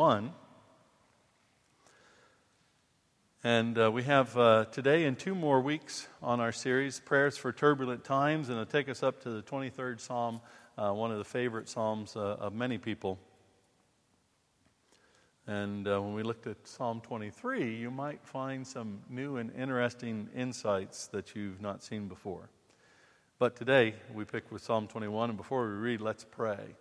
1. And uh, we have uh, today and two more weeks on our series, Prayers for Turbulent Times, and it'll take us up to the 23rd Psalm, uh, one of the favorite Psalms uh, of many people. And uh, when we looked at Psalm 23, you might find some new and interesting insights that you've not seen before. But today we pick with Psalm 21, and before we read, let's pray.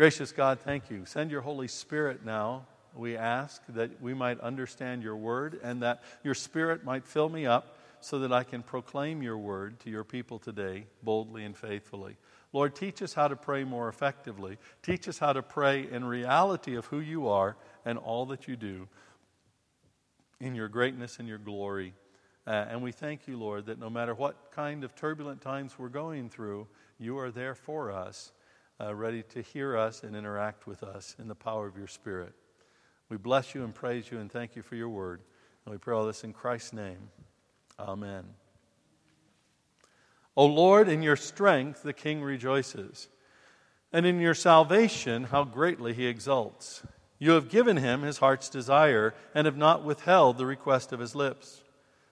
Gracious God, thank you. Send your Holy Spirit now, we ask, that we might understand your word and that your Spirit might fill me up so that I can proclaim your word to your people today boldly and faithfully. Lord, teach us how to pray more effectively. Teach us how to pray in reality of who you are and all that you do in your greatness and your glory. Uh, and we thank you, Lord, that no matter what kind of turbulent times we're going through, you are there for us uh, ready to hear us and interact with us in the power of your Spirit. We bless you and praise you and thank you for your word. And we pray all this in Christ's name. Amen. O Lord, in your strength the king rejoices, and in your salvation how greatly he exults. You have given him his heart's desire, and have not withheld the request of his lips.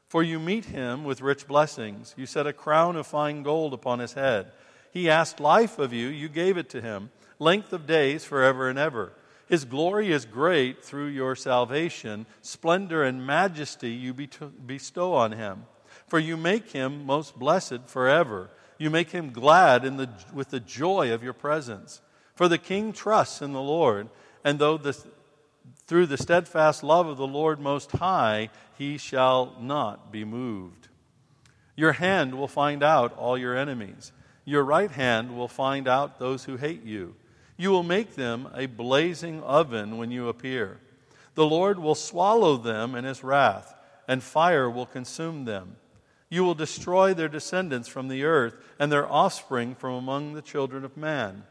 For you meet him with rich blessings. You set a crown of fine gold upon his head. He asked life of you, you gave it to him, length of days forever and ever. His glory is great through your salvation. Splendor and majesty you bestow on him. For you make him most blessed forever. You make him glad in the, with the joy of your presence. For the king trusts in the Lord, and though the, through the steadfast love of the Lord Most High, he shall not be moved. Your hand will find out all your enemies. Your right hand will find out those who hate you. You will make them a blazing oven when you appear. The Lord will swallow them in his wrath, and fire will consume them. You will destroy their descendants from the earth, and their offspring from among the children of man.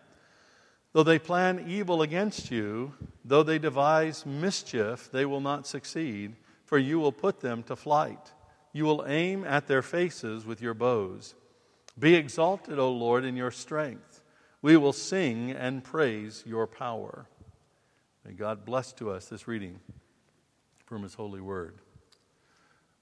Though they plan evil against you, though they devise mischief, they will not succeed, for you will put them to flight. You will aim at their faces with your bows. Be exalted, O Lord, in your strength. We will sing and praise your power. May God bless to us this reading from his holy word.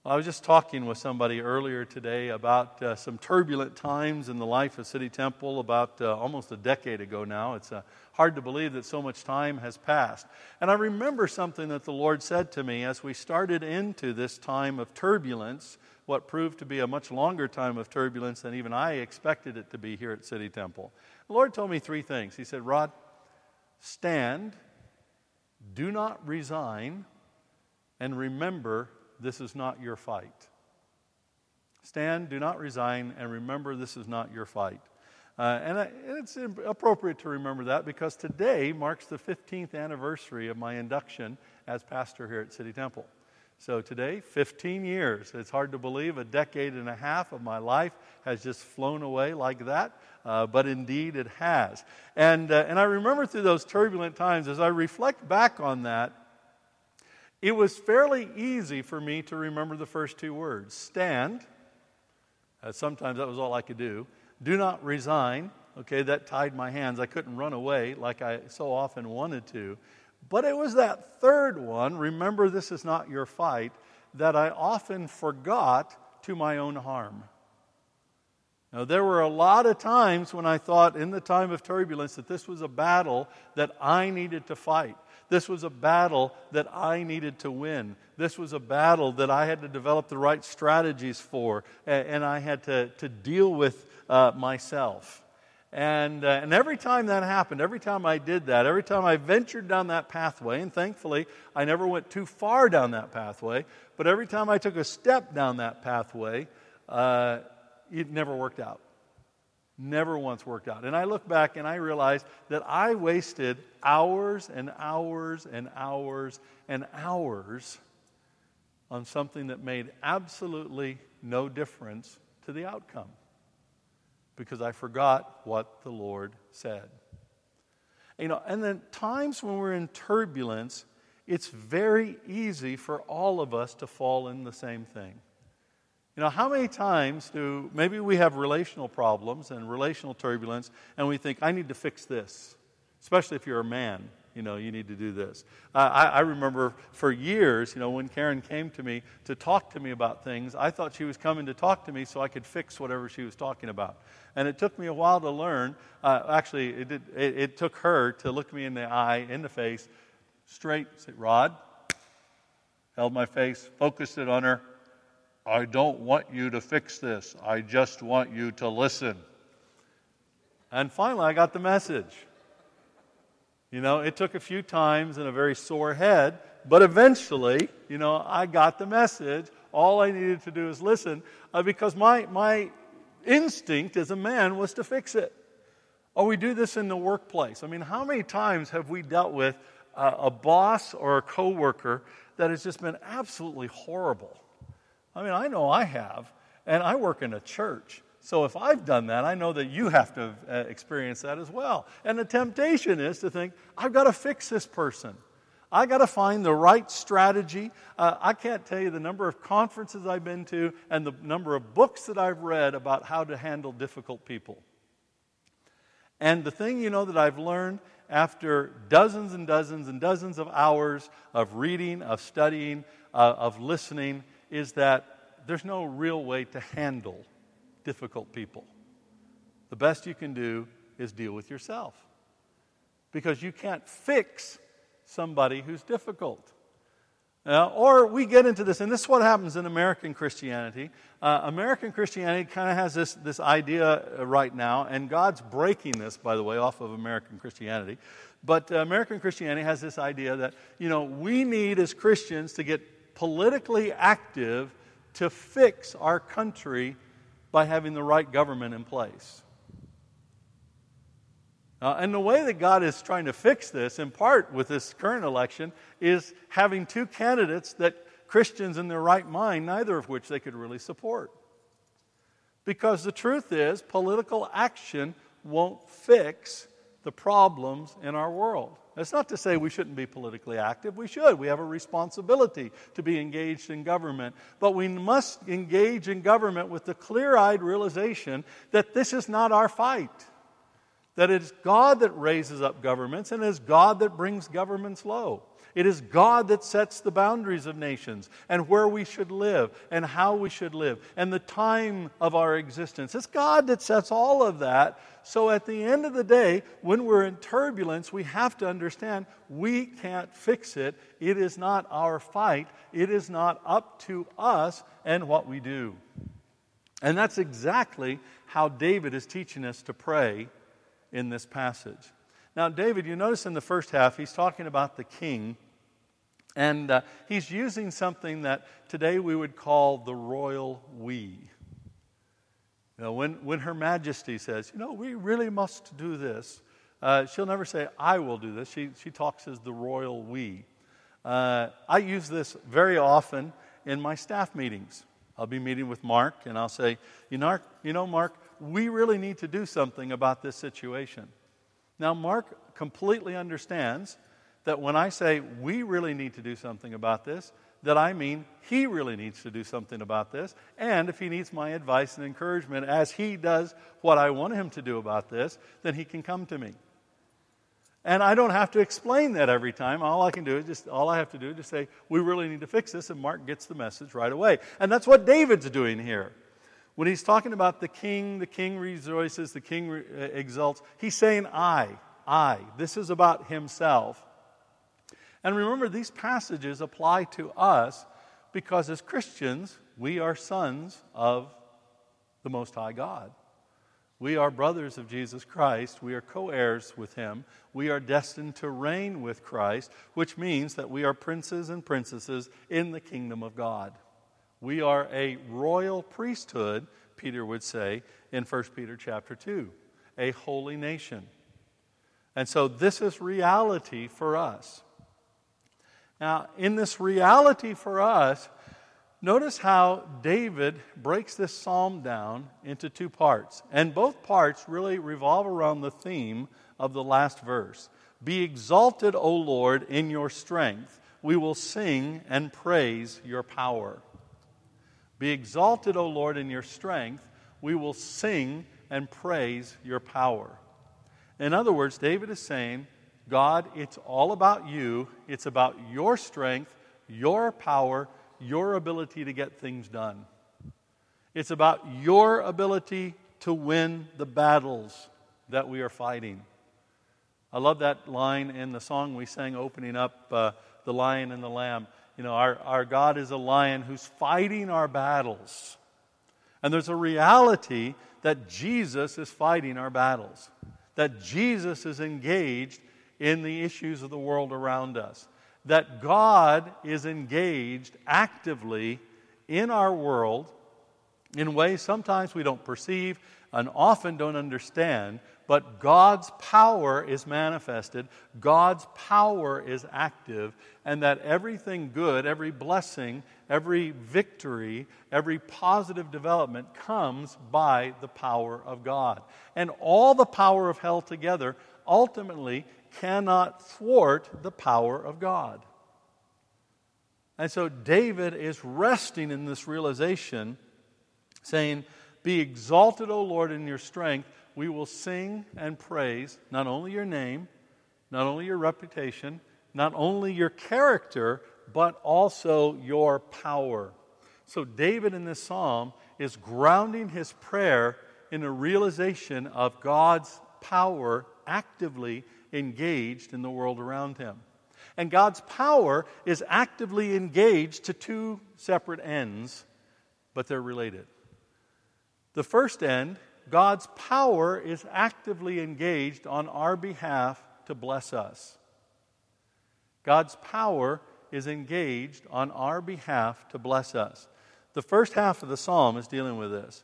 I was just talking with somebody earlier today about uh, some turbulent times in the life of City Temple about uh, almost a decade ago now. It's uh, hard to believe that so much time has passed. And I remember something that the Lord said to me as we started into this time of turbulence what proved to be a much longer time of turbulence than even I expected it to be here at City Temple. The Lord told me three things. He said, Rod, stand, do not resign, and remember this is not your fight. Stand, do not resign, and remember this is not your fight. Uh, and, I, it's appropriate to remember that because today marks the 15th anniversary of my induction as pastor here at City Temple. So today, 15 years. It's hard to believe a decade and a half of my life has just flown away like that, uh, but indeed it has. And, uh, and I remember through those turbulent times, as I reflect back on that, it was fairly easy for me to remember the first two words stand. Uh, sometimes that was all I could do. Do not resign. Okay, that tied my hands. I couldn't run away like I so often wanted to. But it was that third one, remember this is not your fight, that I often forgot to my own harm. Now, there were a lot of times when I thought in the time of turbulence that this was a battle that I needed to fight. This was a battle that I needed to win. This was a battle that I had to develop the right strategies for, and I had to, to deal with uh, myself. And, uh, and every time that happened, every time I did that, every time I ventured down that pathway, and thankfully I never went too far down that pathway, but every time I took a step down that pathway, uh, it never worked out. Never once worked out. And I look back and I realize that I wasted hours and hours and hours and hours on something that made absolutely no difference to the outcome because I forgot what the Lord said. You know, and then times when we're in turbulence, it's very easy for all of us to fall in the same thing. You know, how many times do maybe we have relational problems and relational turbulence, and we think, I need to fix this, especially if you're a man. you know, you need to do this. Uh, I, I remember for years, you know, when Karen came to me to talk to me about things, I thought she was coming to talk to me so I could fix whatever she was talking about. And it took me a while to learn. Uh, actually, it, did, it, it, took her to look me in the eye, in the face, straight, say, Rod, held my face, focused it on her. I don't want you to fix this. I just want you to listen. And finally, I got the message. You know, it took a few times and a very sore head, but eventually, you know, I got the message. All I needed to do is listen uh, because my, my instinct as a man was to fix it. Or oh, we do this in the workplace. I mean, how many times have we dealt with uh, a boss or a coworker that has just been absolutely horrible? I mean, I know I have, and I work in a church. So if I've done that, I know that you have to uh, experience that as well. And the temptation is to think, I've got to fix this person. I got to find the right strategy. Uh, I can't tell you the number of conferences I've been to and the number of books that I've read about how to handle difficult people. And the thing you know that I've learned after dozens and dozens and dozens of hours of reading, of studying, uh, of listening, is that there's no real way to handle difficult people. The best you can do is deal with yourself because you can't fix somebody who's difficult. Uh, or we get into this, and this is what happens in American Christianity. Uh, American Christianity kind of has this, this idea uh, right now, and God's breaking this, by the way, off of American Christianity. But uh, American Christianity has this idea that, you know, we need as Christians to get politically active to fix our country by having the right government in place. Uh, and the way that God is trying to fix this, in part with this current election, is having two candidates that Christians in their right mind, neither of which they could really support. Because the truth is, political action won't fix the problems in our world. That's not to say we shouldn't be politically active. We should. We have a responsibility to be engaged in government. But we must engage in government with the clear eyed realization that this is not our fight. That it is God that raises up governments and it is God that brings governments low. It is God that sets the boundaries of nations and where we should live and how we should live and the time of our existence. It's God that sets all of that. So at the end of the day, when we're in turbulence, we have to understand we can't fix it. It is not our fight, it is not up to us and what we do. And that's exactly how David is teaching us to pray in this passage. Now, David, you notice in the first half, he's talking about the king and uh, he's using something that today we would call the royal we. You know, when, when Her Majesty says, you know, we really must do this, uh, she'll never say, I will do this. She, she talks as the royal we. Uh, I use this very often in my staff meetings. I'll be meeting with Mark, and I'll say, you know, you know, Mark, we really need to do something about this situation. Now, Mark completely understands that when I say we really need to do something about this, that I mean he really needs to do something about this. And if he needs my advice and encouragement as he does what I want him to do about this, then he can come to me. And I don't have to explain that every time. All I can do is just, all I have to do is just say, we really need to fix this, and Mark gets the message right away. And that's what David's doing here. When he's talking about the king, the king rejoices, the king re- uh, exults, he's saying, I, I. This is about himself. And remember, these passages apply to us because as Christians, we are sons of the Most High God. We are brothers of Jesus Christ. We are co heirs with him. We are destined to reign with Christ, which means that we are princes and princesses in the kingdom of God. We are a royal priesthood, Peter would say in 1 Peter chapter 2, a holy nation. And so this is reality for us. Now, in this reality for us, notice how David breaks this psalm down into two parts. And both parts really revolve around the theme of the last verse Be exalted, O Lord, in your strength. We will sing and praise your power. Be exalted, O Lord, in your strength. We will sing and praise your power. In other words, David is saying, God, it's all about you. It's about your strength, your power, your ability to get things done. It's about your ability to win the battles that we are fighting. I love that line in the song we sang opening up uh, The Lion and the Lamb. You know, our, our God is a lion who's fighting our battles. And there's a reality that Jesus is fighting our battles, that Jesus is engaged in the issues of the world around us, that God is engaged actively in our world in ways sometimes we don't perceive and often don't understand, but God's power is manifested, God's power is active, and that everything good, every blessing, every victory, every positive development comes by the power of God. And all the power of hell together ultimately cannot thwart the power of God. And so David is resting in this realization, saying, Be exalted, O Lord, in your strength we will sing and praise not only your name, not only your reputation, not only your character, but also your power. So, David in this psalm is grounding his prayer in a realization of God's power actively engaged in the world around him. And God's power is actively engaged to two separate ends, but they're related. The first end God's power is actively engaged on our behalf to bless us. God's power is engaged on our behalf to bless us. The first half of the psalm is dealing with this.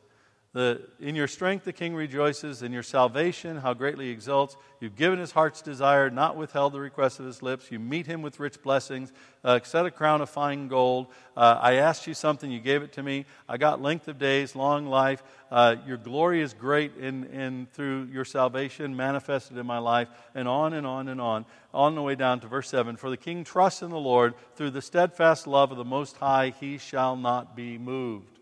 The, in your strength the king rejoices, in your salvation how greatly he exults. You've given his heart's desire, not withheld the request of his lips. You meet him with rich blessings, uh, set a crown of fine gold. Uh, I asked you something, you gave it to me. I got length of days, long life. Uh, your glory is great in, in, through your salvation manifested in my life, and on and on and on, on the way down to verse 7. For the king trusts in the Lord, through the steadfast love of the Most High, he shall not be moved.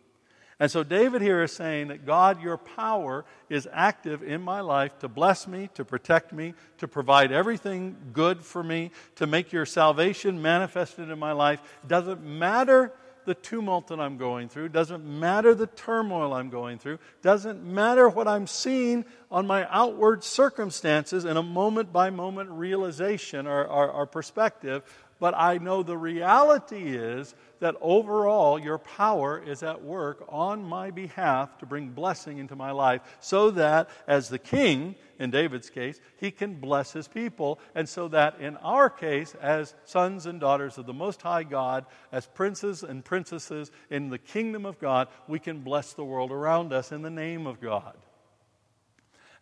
And so David here is saying that God, your power is active in my life to bless me, to protect me, to provide everything good for me, to make your salvation manifested in my life. Doesn't matter the tumult that I'm going through, doesn't matter the turmoil I'm going through, doesn't matter what I'm seeing on my outward circumstances in a moment by moment realization or, or, or perspective, but I know the reality is that overall your power is at work on my behalf to bring blessing into my life so that as the king in David's case he can bless his people and so that in our case as sons and daughters of the most high God as princes and princesses in the kingdom of God we can bless the world around us in the name of God.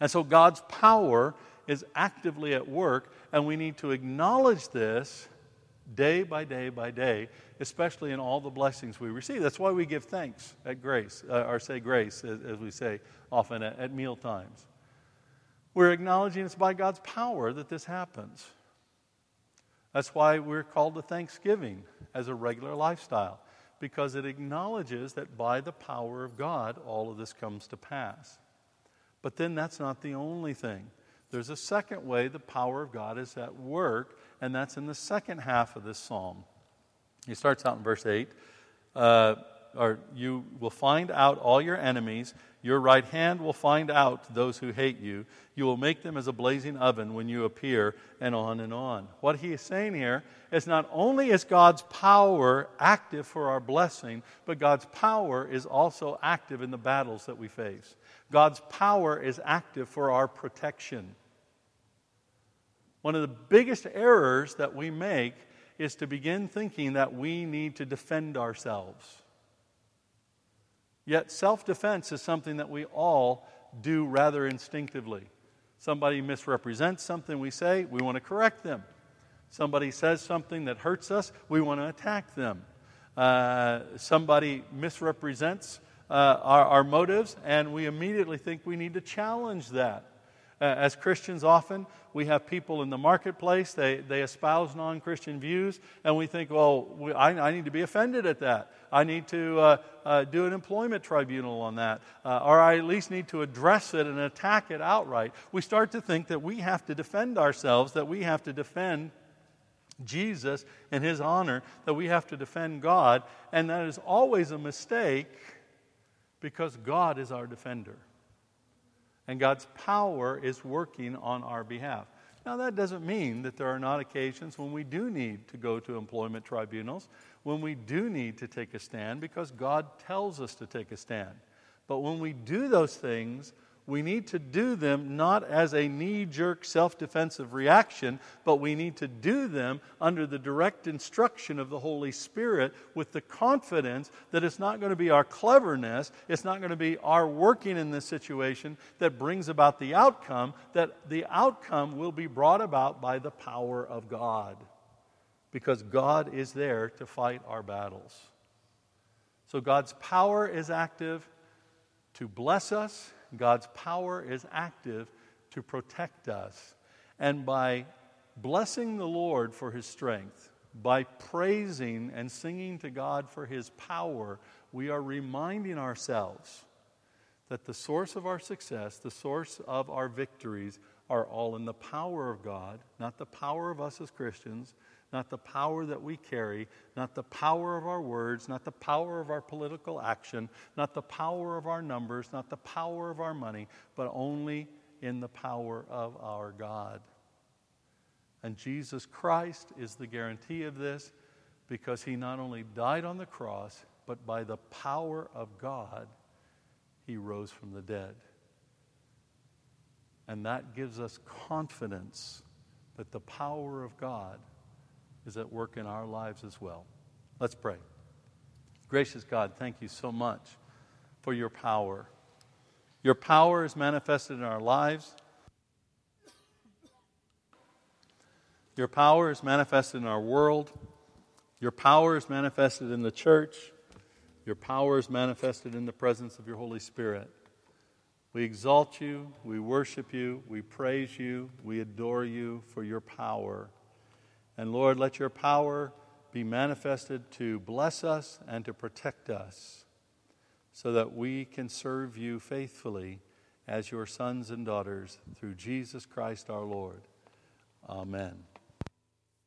And so God's power is actively at work and we need to acknowledge this day by day by day, especially in all the blessings we receive. That's why we give thanks at grace, uh, or say grace, as, as, we say often at, at meal times. We're acknowledging it's by God's power that this happens. That's why we're called to thanksgiving as a regular lifestyle, because it acknowledges that by the power of God, all of this comes to pass. But then that's not the only thing. There's a second way the power of God is at work, and that's in the second half of this psalm. He starts out in verse 8. Uh, or you will find out all your enemies. Your right hand will find out those who hate you. You will make them as a blazing oven when you appear, and on and on. What he is saying here is not only is God's power active for our blessing, but God's power is also active in the battles that we face. God's power is active for our protection. One of the biggest errors that we make is to begin thinking that we need to defend ourselves. Yet self defense is something that we all do rather instinctively. Somebody misrepresents something we say, we want to correct them. Somebody says something that hurts us, we want to attack them. Uh, somebody misrepresents uh, our, our motives, and we immediately think we need to challenge that. Uh, as Christians, often we have people in the marketplace, they, they espouse non Christian views, and we think, well, we, I, I, need to be offended at that. I need to uh, uh, do an employment tribunal on that, uh, or I at least need to address it and attack it outright. We start to think that we have to defend ourselves, that we have to defend Jesus and his honor, that we have to defend God, and that is always a mistake because God is our defender and God's power is working on our behalf. Now, that doesn't mean that there are not occasions when we do need to go to employment tribunals, when we do need to take a stand, because God tells us to take a stand. But when we do those things, we need to do them not as a knee jerk self defensive reaction, but we need to do them under the direct instruction of the Holy Spirit with the confidence that it's not going to be our cleverness, it's not going to be our working in this situation that brings about the outcome, that the outcome will be brought about by the power of God. Because God is there to fight our battles. So God's power is active to bless us God's power is active to protect us. And by blessing the Lord for his strength, by praising and singing to God for his power, we are reminding ourselves that the source of our success, the source of our victories, are all in the power of God, not the power of us as Christians, not the power that we carry, not the power of our words, not the power of our political action, not the power of our numbers, not the power of our money, but only in the power of our God. And Jesus Christ is the guarantee of this because he not only died on the cross, but by the power of God, he rose from the dead. And that gives us confidence that the power of God is at work in our lives as well. Let's pray. Gracious God, thank you so much for your power. Your power is manifested in our lives. Your power is manifested in our world. Your power is manifested in the church. Your power is manifested in the presence of your Holy Spirit. We exalt you, we worship you, we praise you, we adore you for your power. And Lord, let your power be manifested to bless us and to protect us so that we can serve you faithfully as your sons and daughters through Jesus Christ our Lord. Amen.